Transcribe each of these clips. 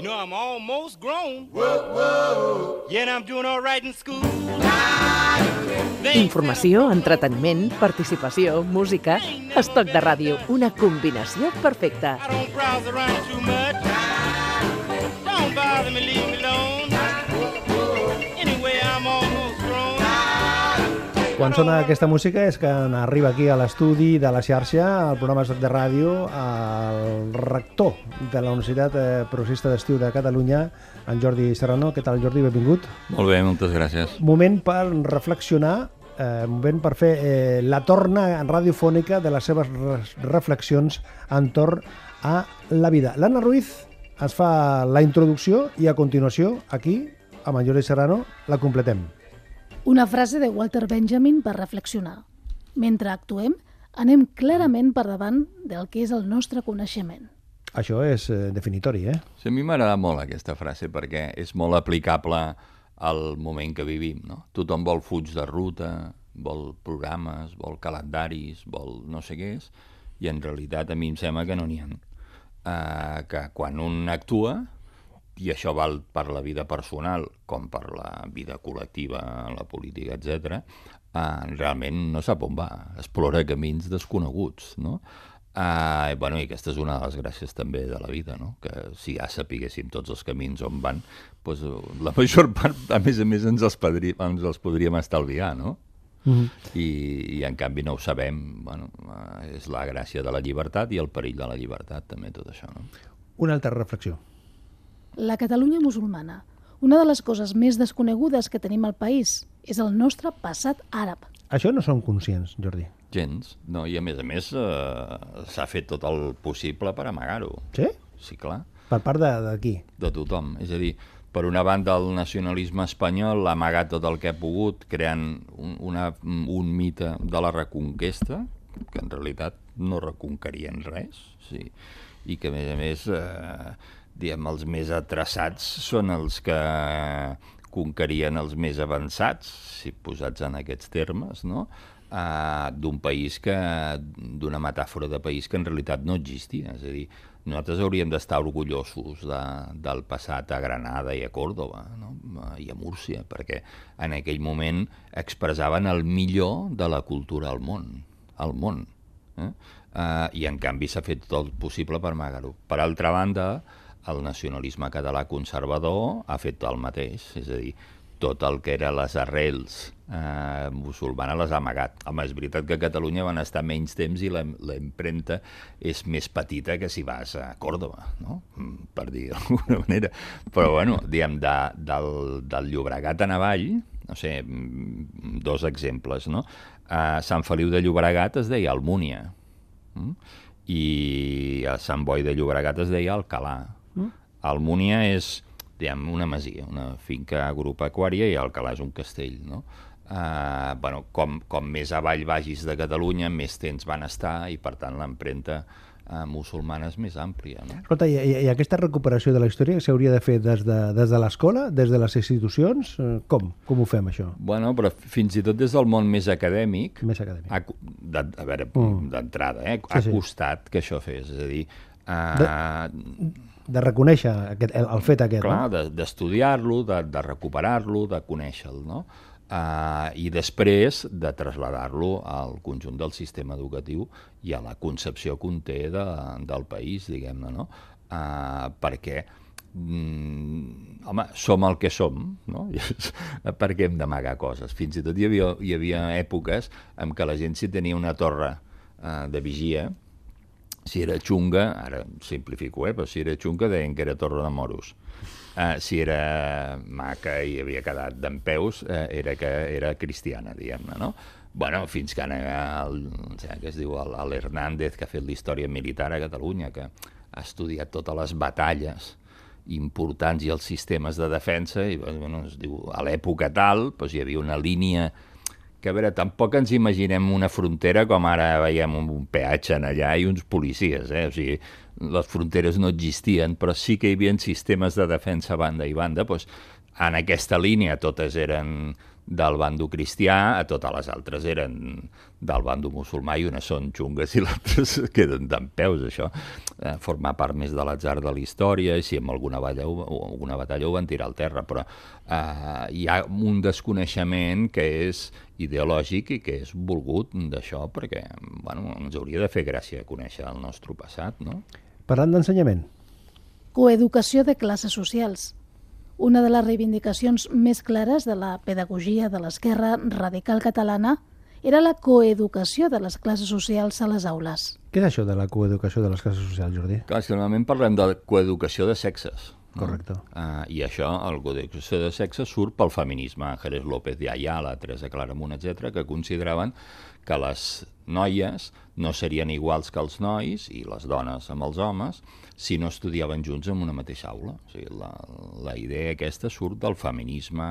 You know, I'm almost grown. Yeah, and I'm doing all right in school. Informació, entreteniment, participació, música... Estoc de ràdio, una combinació perfecta. I don't browse around too much. Don't bother me, Quan sona aquesta música és que arriba aquí a l'estudi de la xarxa, al programa de Ràdio, el rector de la Universitat eh, Progressista d'Estiu de Catalunya, en Jordi Serrano. Què tal, Jordi? Benvingut. Molt bé, moltes gràcies. Moment per reflexionar, eh, moment per fer eh, la torna radiofònica de les seves reflexions entorn a la vida. L'Anna Ruiz ens fa la introducció i a continuació, aquí, amb en Jordi Serrano, la completem. Una frase de Walter Benjamin per reflexionar. Mentre actuem, anem clarament per davant del que és el nostre coneixement. Això és eh, definitori, eh? Sí, a mi m'agrada molt aquesta frase perquè és molt aplicable al moment que vivim. No? Tothom vol fuig de ruta, vol programes, vol calendaris, vol no sé què és, i en realitat a mi em sembla que no n'hi ha. Uh, que quan un actua, i això val per la vida personal com per la vida col·lectiva, la política, etc. Uh, realment no sap on va, explora camins desconeguts, no? Uh, bueno, i aquesta és una de les gràcies també de la vida, no? que si ja sapiguéssim tots els camins on van, doncs, la major part, a més a més, ens els, podri, ens els podríem estalviar, no? Mm -hmm. I, i en canvi no ho sabem, bueno, uh, és la gràcia de la llibertat i el perill de la llibertat, també, tot això, no? Una altra reflexió. La Catalunya musulmana. Una de les coses més desconegudes que tenim al país és el nostre passat àrab. Això no són conscients, Jordi. Gens, no, i a més a més eh, s'ha fet tot el possible per amagar-ho. Sí? Sí, clar, Per part de- d'aquí. de tothom. És a dir, per una banda el nacionalisme espanyol ha amagat tot el que ha pogut, creant un, una, un mite de la reconquesta, que en realitat no reconquerien res, sí. i que a més a més, eh, diguem, els més atreçats són els que conquerien els més avançats, si posats en aquests termes, no? uh, d'un país que, d'una metàfora de país que en realitat no existia. És a dir, nosaltres hauríem d'estar orgullosos de, del passat a Granada i a Còrdoba no? i a Múrcia, perquè en aquell moment expressaven el millor de la cultura al món, al món. Eh? Uh, I en canvi s'ha fet tot el possible per amagar-ho. Per altra banda, el nacionalisme català conservador ha fet el mateix, és a dir, tot el que era les arrels eh, musulmanes les ha amagat. Home, és veritat que a Catalunya van estar menys temps i impremta és més petita que si vas a Còrdoba, no? Mm, per dir d'alguna manera. Però, bueno, diguem, de, del, del Llobregat en avall, no sé, mm, dos exemples, no? A Sant Feliu de Llobregat es deia Almúnia, mm? i a Sant Boi de Llobregat es deia Alcalà. Almúnia és diguem, una masia, una finca agropecuària i Alcalà és un castell, no? Uh, bueno, com, com més avall vagis de Catalunya, més temps van estar i, per tant, l'empremta uh, musulmana és més àmplia. No? Escolta, i, i, i aquesta recuperació de la història s'hauria de fer des de, des de l'escola, des de les institucions? Eh, Com? Com ho fem, això? Bueno, però fins i tot des del món més acadèmic, Més acadèmic. ha, co- de, a veure, Mm. d'entrada, eh, Sí, ha sí. costat que això fes. És a dir, uh, De reconèixer aquest, el, el fet aquest, clar, no? de- d'estudiar-lo, de, de recuperar-lo, de conèixer-lo, no? Uh, I després de traslladar-lo al conjunt del sistema educatiu i a la concepció que en té de, del país, diguem-ne, no? Uh, perquè mm, home, som el que som, no? per què hem d'amagar coses? Fins i tot hi havia, hi havia èpoques en què la gent si tenia una torre uh, de vigia, si era xunga, ara simplifico, eh, però si era xunga deien que era Torre de Moros. Uh, si era maca i havia quedat d'en peus, uh, era que era cristiana, diguem-ne, no? Bueno, fins que el, que es diu l'Hernández, que ha fet la història militar a Catalunya, que ha estudiat totes les batalles importants i els sistemes de defensa, i bueno, es diu, a l'època tal doncs hi havia una línia que a veure, tampoc ens imaginem una frontera com ara veiem un, un peatge en allà i uns policies, eh? o sigui, les fronteres no existien, però sí que hi havia sistemes de defensa banda i banda, doncs, en aquesta línia totes eren del bando cristià, a totes les altres eren del bando musulmà i unes són xungues i l'altres queden d'en peus, això. Eh, formar part més de l'atzar de la història, i si amb alguna batalla, o alguna batalla ho van tirar al terra, però eh, hi ha un desconeixement que és ideològic i que és volgut d'això, perquè bueno, ens hauria de fer gràcia conèixer el nostre passat, no? Parlant d'ensenyament. Coeducació de classes socials. Una de les reivindicacions més clares de la pedagogia de l'esquerra radical catalana era la coeducació de les classes socials a les aules. Què és això de la coeducació de les classes socials, Jordi? Clar, que normalment parlem de coeducació de sexes. No? Correcte. Uh, I això, el coeducació de sexes, surt pel feminisme. Ángeles López de Ayala, Teresa Claramunt, etc que consideraven que les noies no serien iguals que els nois i les dones amb els homes si no estudiaven junts en una mateixa aula. O sigui, la, la idea aquesta surt del feminisme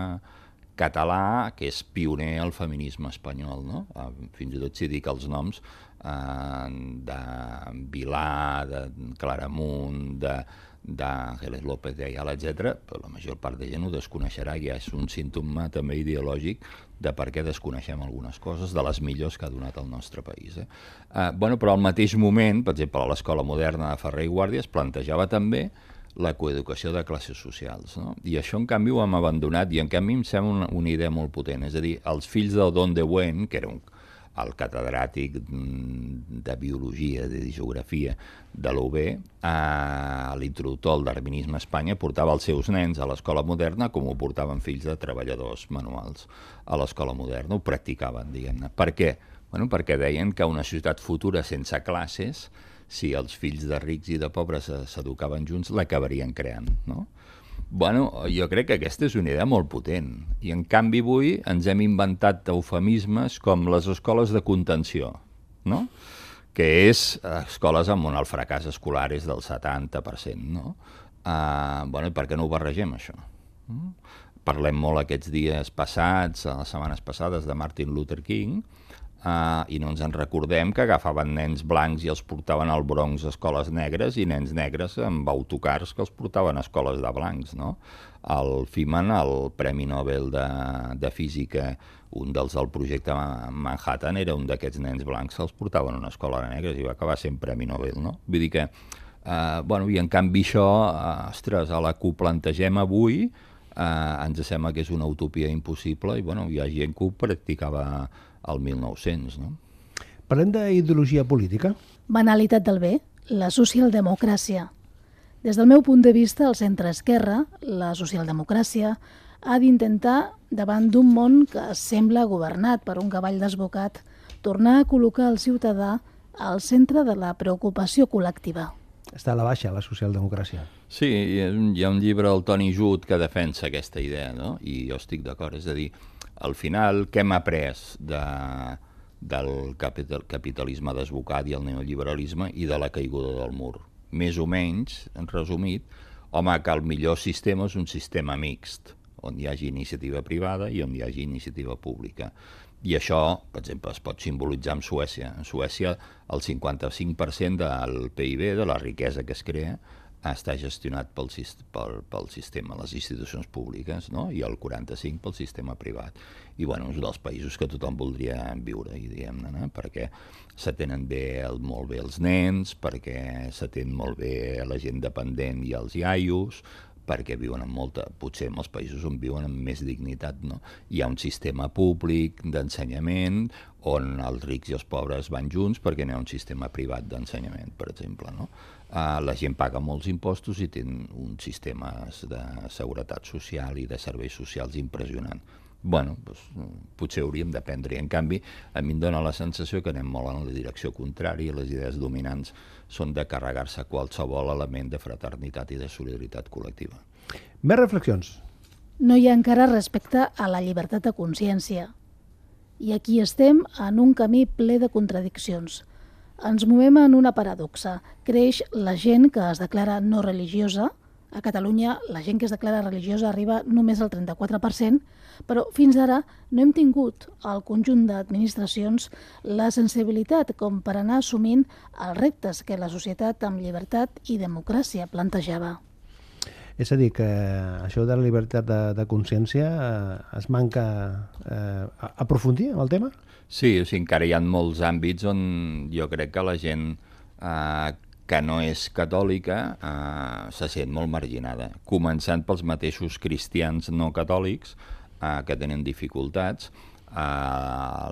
català, que és pioner al feminisme espanyol, no? Eh, fins i tot si dic els noms eh, de Vilà, de Claramunt, de, d'Àngeles López de Ayala, etc., però la major part de gent ho desconeixerà, ja és un símptoma també ideològic de per què desconeixem algunes coses, de les millors que ha donat el nostre país. Eh? Eh, bueno, però al mateix moment, per exemple, a l'Escola Moderna de Ferrer i Guàrdia es plantejava també la coeducació de classes socials. No? I això, en canvi, ho hem abandonat i, en canvi, em sembla una, una idea molt potent. És a dir, els fills del Don de Buen, que era un, el catedràtic mm, de biologia, de geografia de l'UB, a l'introductor del darwinisme a Espanya, portava els seus nens a l'escola moderna com ho portaven fills de treballadors manuals a l'escola moderna, ho practicaven, diguem-ne. Per què? Bueno, perquè deien que una societat futura sense classes, si els fills de rics i de pobres s'educaven junts, l'acabarien creant, no? Bueno, jo crec que aquesta és una idea molt potent. I en canvi avui ens hem inventat eufemismes com les escoles de contenció, no? que és escoles amb on el fracàs escolar és del 70%. No? Uh, bueno, i per què no ho barregem, això? Mm? Parlem molt aquests dies passats, les setmanes passades, de Martin Luther King, Uh, i no ens en recordem que agafaven nens blancs i els portaven al Bronx a escoles negres i nens negres amb autocars que els portaven a escoles de blancs, no? El Feynman, el Premi Nobel de, de Física, un dels del projecte Manhattan, era un d'aquests nens blancs que els portaven a una escola de negres i va acabar sent Premi Nobel, no? Vull dir que, uh, bueno, i en canvi això, uh, ostres, a la que ho plantegem avui, uh, ens sembla que és una utopia impossible i, bueno, hi ha gent que ho practicava al 1900. No? Parlem d'ideologia política? Banalitat del bé, la socialdemocràcia. Des del meu punt de vista, el centre-esquerra, la socialdemocràcia, ha d'intentar, davant d'un món que sembla governat per un cavall desbocat, tornar a col·locar el ciutadà al centre de la preocupació col·lectiva. Està a la baixa, la socialdemocràcia. Sí, hi ha un llibre del Toni Jut que defensa aquesta idea, no? i jo estic d'acord. És a dir, al final, què hem après de, del capital, capitalisme desbocat i el neoliberalisme i de la caiguda del mur? Més o menys, en resumit, home, que el millor sistema és un sistema mixt, on hi hagi iniciativa privada i on hi hagi iniciativa pública. I això, per exemple, es pot simbolitzar amb Suècia. En Suècia, el 55% del PIB, de la riquesa que es crea, està gestionat pel, pel, pel sistema, les institucions públiques, no? i el 45 pel sistema privat. I bueno, és dels països que tothom voldria viure, diguem-ne, no? perquè s'atenen bé el, molt bé els nens, perquè s'atén molt bé la gent dependent i els iaios, perquè viuen amb molta, potser en els països on viuen amb més dignitat, no? Hi ha un sistema públic d'ensenyament on els rics i els pobres van junts perquè n'hi ha un sistema privat d'ensenyament, per exemple, no? Uh, la gent paga molts impostos i té uns sistemes de seguretat social i de serveis socials impressionant. bueno, doncs, potser hauríem d'aprendre. I, en canvi, a mi em dóna la sensació que anem molt en la direcció contrària i les idees dominants són de carregar-se qualsevol element de fraternitat i de solidaritat col·lectiva. Més reflexions. No hi ha encara respecte a la llibertat de consciència. I aquí estem en un camí ple de contradiccions – ens movem en una paradoxa. Creix la gent que es declara no religiosa. A Catalunya la gent que es declara religiosa arriba només al 34%, però fins ara no hem tingut al conjunt d'administracions la sensibilitat com per anar assumint els reptes que la societat amb llibertat i democràcia plantejava. És a dir, que això de la llibertat de, de consciència eh, es manca eh, aprofundir en el tema? Sí, o sigui, encara hi ha molts àmbits on jo crec que la gent eh, que no és catòlica eh, se sent molt marginada, començant pels mateixos cristians no catòlics eh, que tenen dificultats, eh,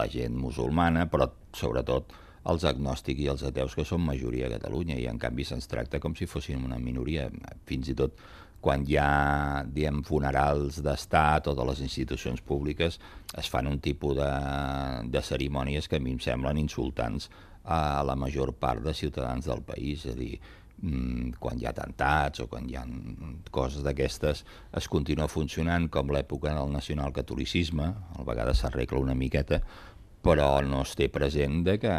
la gent musulmana, però sobretot els agnòstics i els ateus que són majoria a Catalunya i en canvi se'ns tracta com si fossin una minoria, fins i tot quan hi ha diem, funerals d'estat o de les institucions públiques es fan un tipus de, de cerimònies que a mi em semblen insultants a la major part de ciutadans del país, és a dir, mm, quan hi ha atentats o quan hi ha coses d'aquestes es continua funcionant com l'època del nacionalcatolicisme, a vegades s'arregla una miqueta, però no es té present de que,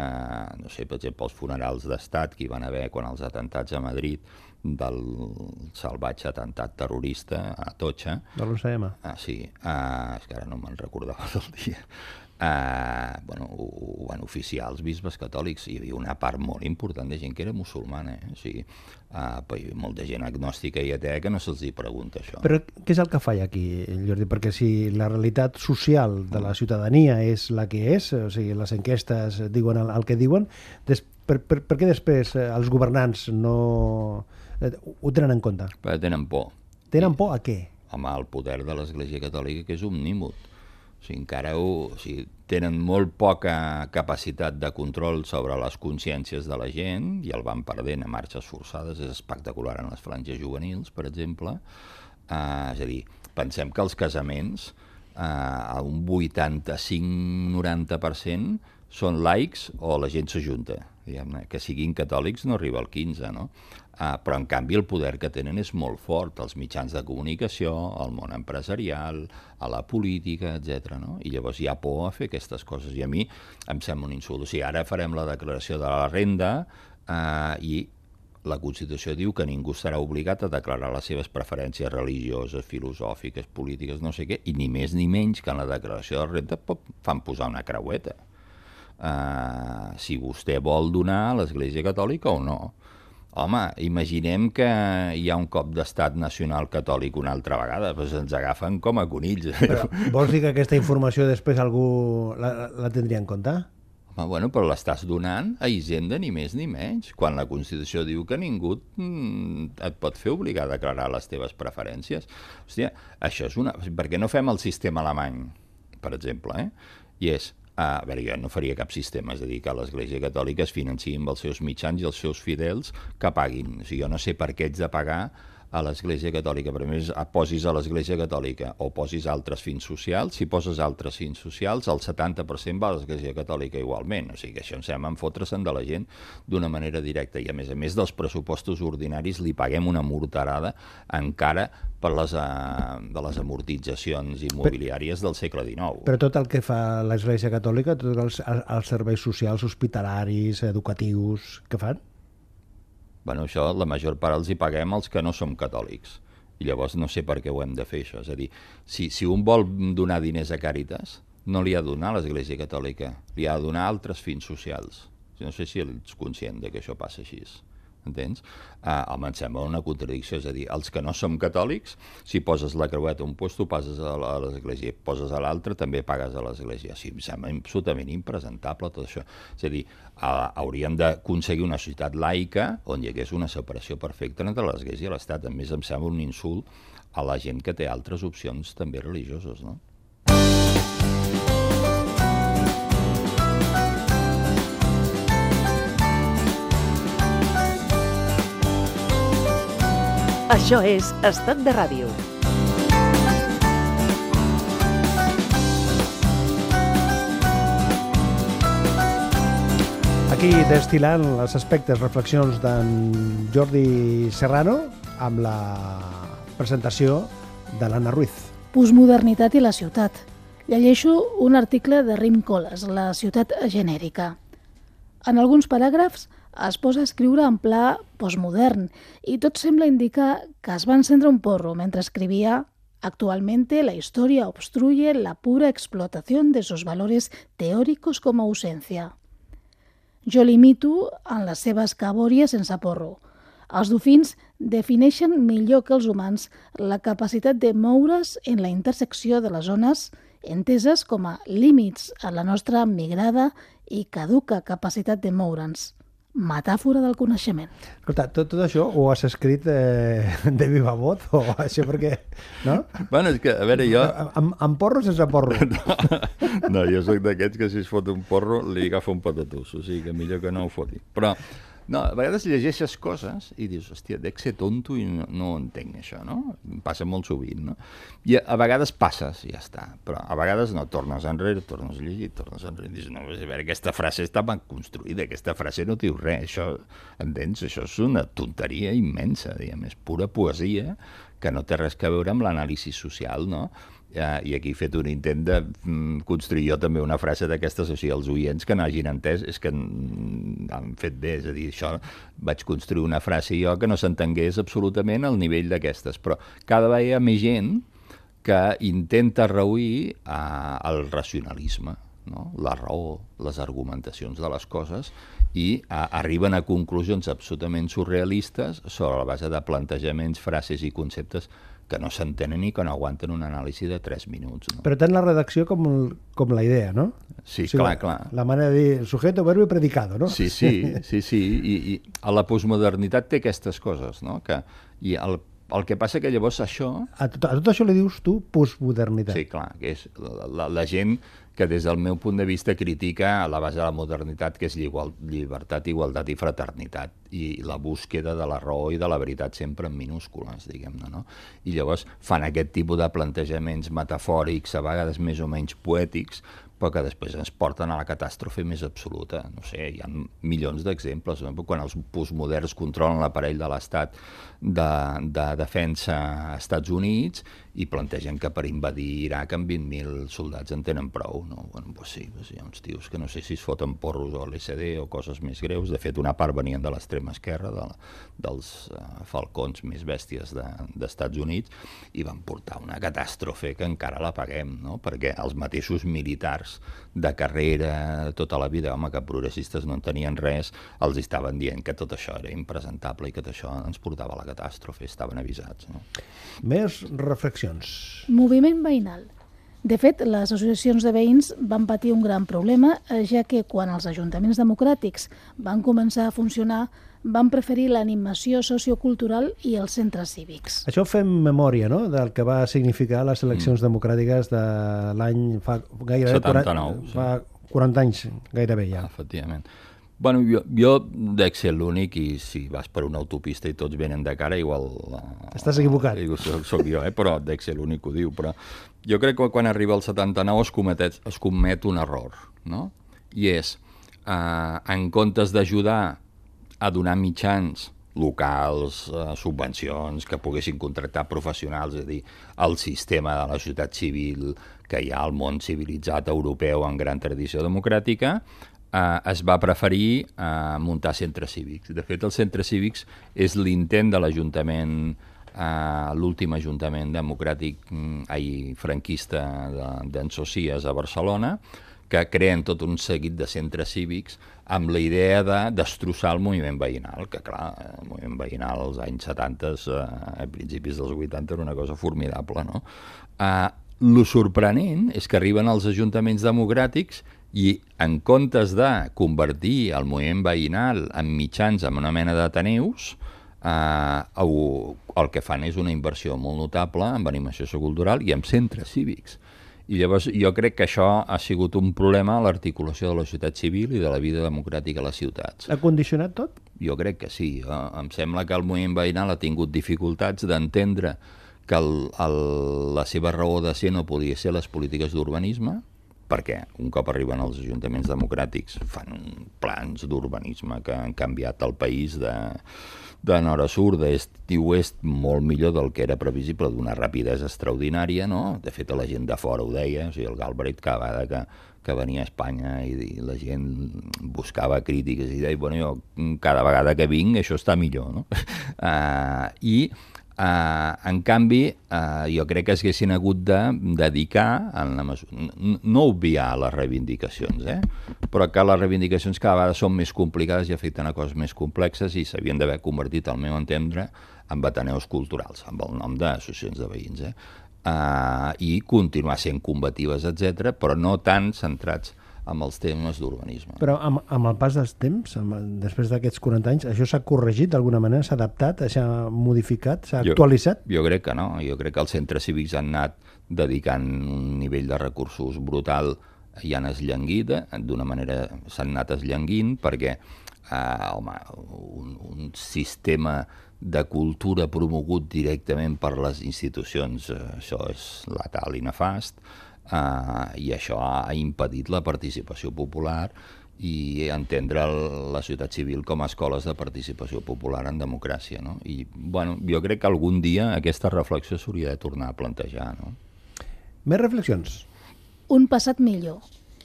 no sé, per exemple, els funerals d'estat que hi van haver quan els atentats a Madrid del salvatge atemptat terrorista a Totxa. De l'UCM. Ah, sí, ah, és que ara no me'n recordava del dia eh, bueno, ho, ho van oficiar els bisbes catòlics. Hi havia una part molt important de gent que era musulmana. Eh? O sigui, eh, molta gent agnòstica i atea que no se'ls pregunta això. Però què és el que falla aquí, Jordi? Perquè si la realitat social de la ciutadania és la que és, o sigui, les enquestes diuen el, el que diuen, des, per, per, per què després eh, els governants no eh, ho tenen en compte? Perquè tenen por. Tenen por a què? Home, el poder de l'Església Catòlica, que és omnímut o sigui, encara ho, o sigui, tenen molt poca capacitat de control sobre les consciències de la gent i el van perdent a marxes forçades. És espectacular en les franges juvenils, per exemple. Uh, és a dir, pensem que els casaments uh, a un 85-90% són laics o la gent s'ajunta. Que siguin catòlics no arriba al 15, no? Uh, però en canvi el poder que tenen és molt fort, els mitjans de comunicació, el món empresarial, a la política, etc. No? I llavors hi ha por a fer aquestes coses. I a mi em sembla un insult. O sigui, ara farem la declaració de la renda uh, i la Constitució diu que ningú serà obligat a declarar les seves preferències religioses, filosòfiques, polítiques, no sé què, i ni més ni menys que en la declaració de renda fan posar una creueta. Uh, si vostè vol donar a l'Església Catòlica o no Home, imaginem que hi ha un cop d'estat nacional catòlic una altra vegada, doncs ens agafen com a conills. Però, vols dir que aquesta informació després algú la, la tindria en compte? Home, bueno, però l'estàs donant a Hisenda ni més ni menys, quan la Constitució diu que ningú mm, et pot fer obligar a declarar les teves preferències. Hòstia, això és una... Per què no fem el sistema alemany, per exemple, eh? I és, a veure, jo no faria cap sistema, és a dir, que l'Església Catòlica es financiï amb els seus mitjans i els seus fidels que paguin. O sigui, jo no sé per què ets de pagar a l'Església Catòlica, però més posis a l'Església Catòlica o posis altres fins socials, si poses altres fins socials, el 70% va a l'Església Catòlica igualment, o sigui que això em sembla en fotre-se'n de la gent d'una manera directa i a més a més dels pressupostos ordinaris li paguem una morterada encara per les, uh, de les amortitzacions immobiliàries del segle XIX. Però tot el que fa l'Església Catòlica, tots els, els serveis socials, hospitalaris, educatius, que fan? Bueno, això la major part els hi paguem els que no som catòlics. I llavors no sé per què ho hem de fer, això. És a dir, si, si un vol donar diners a Càritas, no li ha de donar a l'Església Catòlica, li ha de donar altres fins socials. No sé si ets conscient de que això passa així entens? Uh, home, em sembla una contradicció, és a dir, els que no som catòlics, si poses la creueta a un lloc, passes a l'església, poses a l'altre, també pagues a l'església. Sí, em sembla absolutament impresentable tot això. És a dir, uh, hauríem d'aconseguir una societat laica on hi hagués una separació perfecta entre l'església i l'Estat. A més, em sembla un insult a la gent que té altres opcions també religioses, no? Això és Estat de Ràdio. Aquí destilant els aspectes, reflexions d'en Jordi Serrano amb la presentació de l'Anna Ruiz. Postmodernitat i la ciutat. Llegeixo un article de Rim Colas, La ciutat genèrica. En alguns paràgrafs es posa a escriure en pla postmodern i tot sembla indicar que es va encendre un porro mentre escrivia Actualmente la historia obstruye la pura explotación de sus valores teóricos como ausencia. Jo limito en les seves cabòries sense porro. Els dofins defineixen millor que els humans la capacitat de moure's en la intersecció de les zones enteses com a límits a la nostra migrada i caduca capacitat de moure'ns. Metàfora del coneixement. Escolta, tot, tot això ho has escrit eh, de viva vot o això perquè... No? Bueno, és que, a veure, jo... Amb, amb porro o sense porro? No, jo sóc d'aquests que si es fot un porro li agafa un patatús, o sigui que millor que no ho foti. Però, no, a vegades llegeixes coses i dius, hòstia, dec ser tonto i no, no entenc, això, no? Em passa molt sovint, no? I a, a vegades passes i ja està, però a vegades no, tornes enrere, tornes a llegir, tornes enrere, i dius, no, a veure, aquesta frase està ben construïda, aquesta frase no diu res, això, entens? Això és una tonteria immensa, diguem, és pura poesia que no té res a veure amb l'anàlisi social, no? Uh, i aquí he fet un intent de mm, construir jo també una frase d'aquestes, o sigui, els oients que n'hagin entès és que mm, han fet bé, és a dir, això vaig construir una frase jo que no s'entengués absolutament al nivell d'aquestes, però cada vegada hi ha més gent que intenta reduir uh, el racionalisme, no? la raó, les argumentacions de les coses i uh, arriben a conclusions absolutament surrealistes sobre la base de plantejaments, frases i conceptes que no s'entenen i que no aguanten una anàlisi de 3 minuts. No? Però tant la redacció com, el, com la idea, no? Sí, clar, clar. La manera de dir sujeto, verbo i predicado, no? Sí, sí, sí, sí. I, i a la postmodernitat té aquestes coses, no? Que, I el, el que passa que llavors això... A tot, a tot això li dius tu postmodernitat. Sí, clar, que és la, la, la gent que des del meu punt de vista critica la base de la modernitat, que és igual, llibertat, igualtat i fraternitat, i la búsqueda de la raó i de la veritat sempre en minúscules, diguem-ne, no? I llavors fan aquest tipus de plantejaments metafòrics, a vegades més o menys poètics, però que després ens porten a la catàstrofe més absoluta. No sé, hi ha milions d'exemples. No? Quan els postmoderns controlen l'aparell de l'Estat de, de defensa als Estats Units i plantegen que per invadir Iraq amb 20.000 soldats en tenen prou. No? Bueno, doncs sí, doncs hi ha uns tios que no sé si es foten porros o l'SD o coses més greus. De fet, una part venien de l'extrema esquerra, de, dels uh, falcons més bèsties d'Estats de, Units, i van portar una catàstrofe que encara la paguem, no? perquè els mateixos militars de carrera tota la vida, home, que progressistes no en tenien res, els estaven dient que tot això era impresentable i que tot això ens portava a la catàstrofe, estaven avisats. No? Més reflexions. Moviment veïnal. De fet, les associacions de veïns van patir un gran problema, eh, ja que quan els ajuntaments democràtics van començar a funcionar, van preferir l'animació sociocultural i els centres cívics. Això fem memòria, no?, del que va significar les eleccions mm. democràtiques de l'any fa gairebé 79, 40, fa 40 anys gairebé ja. Efectivament. Bueno, jo, jo dec ser l'únic i si vas per una autopista i tots venen de cara, igual... Estàs equivocat. Soc, soc jo, eh? però dec ser l'únic que ho diu. Però jo crec que quan arriba el 79 es comet, es comet un error, no? I és, uh, en comptes d'ajudar a donar mitjans locals, eh, subvencions, que poguessin contractar professionals, és a dir, el sistema de la societat civil que hi ha al món civilitzat europeu en gran tradició democràtica, eh, es va preferir eh, muntar centres cívics. De fet, els centres cívics és l'intent de l'Ajuntament, eh, l'últim Ajuntament democràtic ai, franquista d'en de, Socies a Barcelona, que creen tot un seguit de centres cívics amb la idea de destrossar el moviment veïnal, que clar, el moviment veïnal als anys 70, eh, a principis dels 80, era una cosa formidable, no? Eh, lo sorprenent és que arriben els ajuntaments democràtics i en comptes de convertir el moviment veïnal en mitjans en una mena d'ateneus, eh, el que fan és una inversió molt notable en animació cultural i en centres cívics. I llavors jo crec que això ha sigut un problema a l'articulació de la societat civil i de la vida democràtica a les ciutats. Ha condicionat tot? Jo crec que sí. Em sembla que el moviment veïnal ha tingut dificultats d'entendre que el, el, la seva raó de ser no podia ser les polítiques d'urbanisme, perquè un cop arriben els ajuntaments democràtics fan plans d'urbanisme que han canviat el país de, de nord a sud, d'est i oest, molt millor del que era previsible, d'una rapidesa extraordinària, no? De fet, la gent de fora ho deia, o sigui, el Galbraith cada vegada que, que venia a Espanya i, i la gent buscava crítiques i deia, bueno, jo cada vegada que vinc això està millor, no? Uh, I Uh, en canvi, uh, jo crec que es haguessin hagut de dedicar, en la mesura, no obviar les reivindicacions, eh? però que les reivindicacions cada vegada són més complicades i afecten a coses més complexes i s'havien d'haver convertit, al meu entendre, en ateneus culturals, amb el nom d'associacions de veïns. Eh? Uh, I continuar sent combatives, etc, però no tan centrats amb els temes d'urbanisme. Però amb, amb el pas dels temps, amb, després d'aquests 40 anys, això s'ha corregit d'alguna manera, s'ha adaptat, s'ha modificat, s'ha actualitzat? Jo crec que no, jo crec que els centres cívics han anat dedicant un nivell de recursos brutal i han esllenguit, d'una manera s'han anat esllenguint, perquè eh, home, un, un sistema de cultura promogut directament per les institucions, eh, això és letal i nefast, eh, i això ha impedit la participació popular i entendre la societat civil com a escoles de participació popular en democràcia. No? I bueno, jo crec que algun dia aquesta reflexió s'hauria de tornar a plantejar. No? Més reflexions. Un passat millor.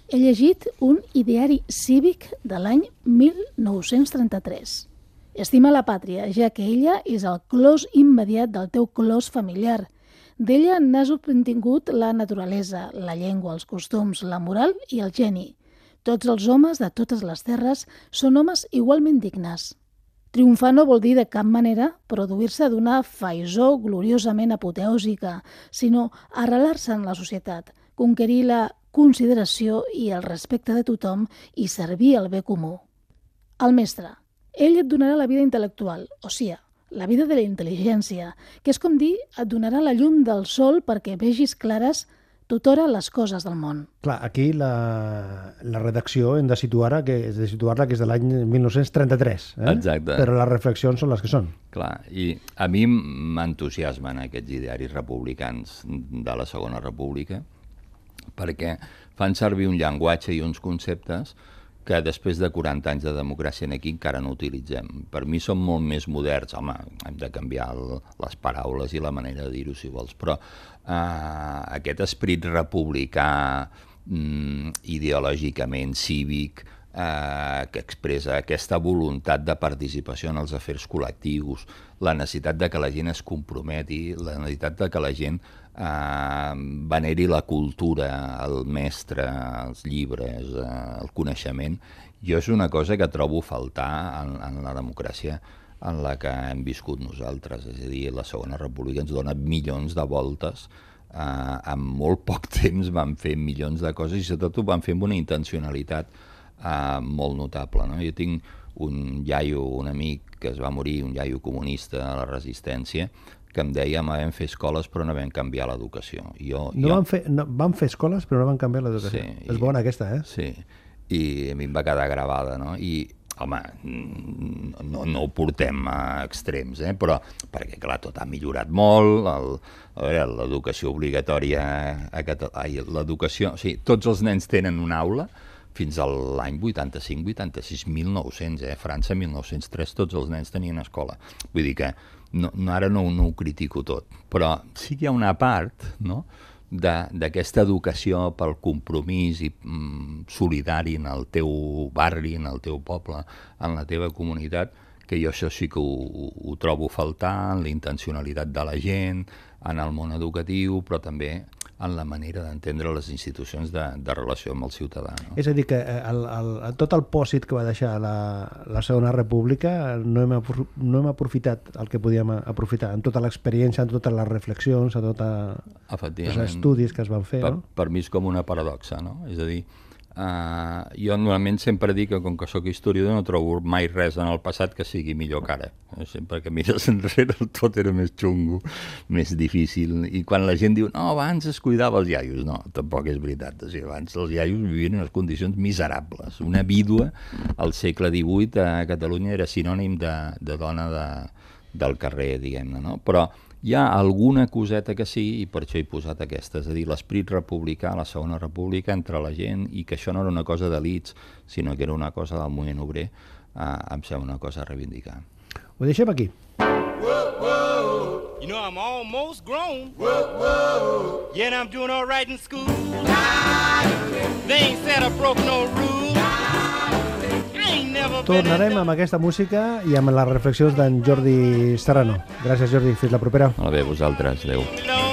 He llegit un ideari cívic de l'any 1933. Estima la pàtria, ja que ella és el clos immediat del teu clos familiar – D'ella n'has obtingut la naturalesa, la llengua, els costums, la moral i el geni. Tots els homes de totes les terres són homes igualment dignes. Triomfar no vol dir de cap manera produir-se d'una faisó gloriosament apoteòsica, sinó arrelar-se en la societat, conquerir la consideració i el respecte de tothom i servir el bé comú. El mestre. Ell et donarà la vida intel·lectual, o sigui, la vida de la intel·ligència, que és com dir, et donarà la llum del sol perquè vegis clares tutora les coses del món. Clar, aquí la, la redacció hem de situar-la que, és de situar-la que és de l'any 1933. Eh? Exacte. Però les reflexions són les que són. Clar, i a mi m'entusiasmen aquests idearis republicans de la Segona República perquè fan servir un llenguatge i uns conceptes que després de 40 anys de democràcia aquí encara no utilitzem. Per mi són molt més moderns, home, hem de canviar el, les paraules i la manera de dir-ho si vols, però eh, aquest esperit republicà mm, ideològicament cívic eh, que expressa aquesta voluntat de participació en els afers col·lectius, la necessitat de que la gent es comprometi, la necessitat de que la gent eh, veneri la cultura, el mestre, els llibres, eh, el coneixement, jo és una cosa que trobo faltar en, en la democràcia en la que hem viscut nosaltres. És a dir, la Segona República ens dona milions de voltes eh, en molt poc temps van fer milions de coses i sobretot ho van fer amb una intencionalitat eh, molt notable. No? Jo tinc un iaio, un amic que es va morir, un iaio comunista a la resistència, que em deia vam fer escoles però no vam canviar l'educació. Jo, no, jo... Van fer, no van fer escoles però no van canviar l'educació. Sí, és i, bona aquesta, eh? Sí, i a mi em va quedar gravada, no? I, home, no, no ho portem a extrems, eh? però perquè, clar, tot ha millorat molt, l'educació obligatòria a Catalunya, l'educació, o sigui, tots els nens tenen una aula, fins a l'any 85, 86, 1900, eh? França 1903 tots els nens tenien escola. Vull dir que no, no, ara no, no ho critico tot, però sí que hi ha una part no, d'aquesta educació pel compromís i mm, solidari en el teu barri, en el teu poble, en la teva comunitat, que jo això sí que ho, ho trobo faltar, en la intencionalitat de la gent, en el món educatiu, però també en la manera d'entendre les institucions de, de relació amb el ciutadà. No? És a dir, que eh, el, el, tot el pòsit que va deixar la, la Segona República no hem, no hem aprofitat el que podíem aprofitar, en tota l'experiència, en totes les reflexions, en tots els estudis que es van fer. Per, no? per mi és com una paradoxa, no? És a dir, Uh, jo normalment sempre dic que com que sóc historiador no trobo mai res en el passat que sigui millor que ara. Sempre que mires enrere tot era més xungo, més difícil. I quan la gent diu, no, abans es cuidava els iaios, no, tampoc és veritat. O sigui, abans els iaios vivien en unes condicions miserables. Una vídua al segle XVIII a Catalunya era sinònim de, de dona de, del carrer, diguem-ne, no? Però hi ha alguna coseta que sí, i per això he posat aquesta, és a dir, l'esperit republicà, la segona república, entre la gent, i que això no era una cosa d'elits, sinó que era una cosa del moviment obrer, eh, em sembla una cosa a reivindicar. Ho deixem aquí. Whoa, whoa. You know, I'm almost grown. Whoa, whoa. Yeah, and I'm doing all right in school. They ain't said I broke no rules. Tornarem amb aquesta música i amb les reflexions d'en Jordi Serrano. Gràcies, Jordi. Fins la propera. Molt bé, vosaltres. Adéu.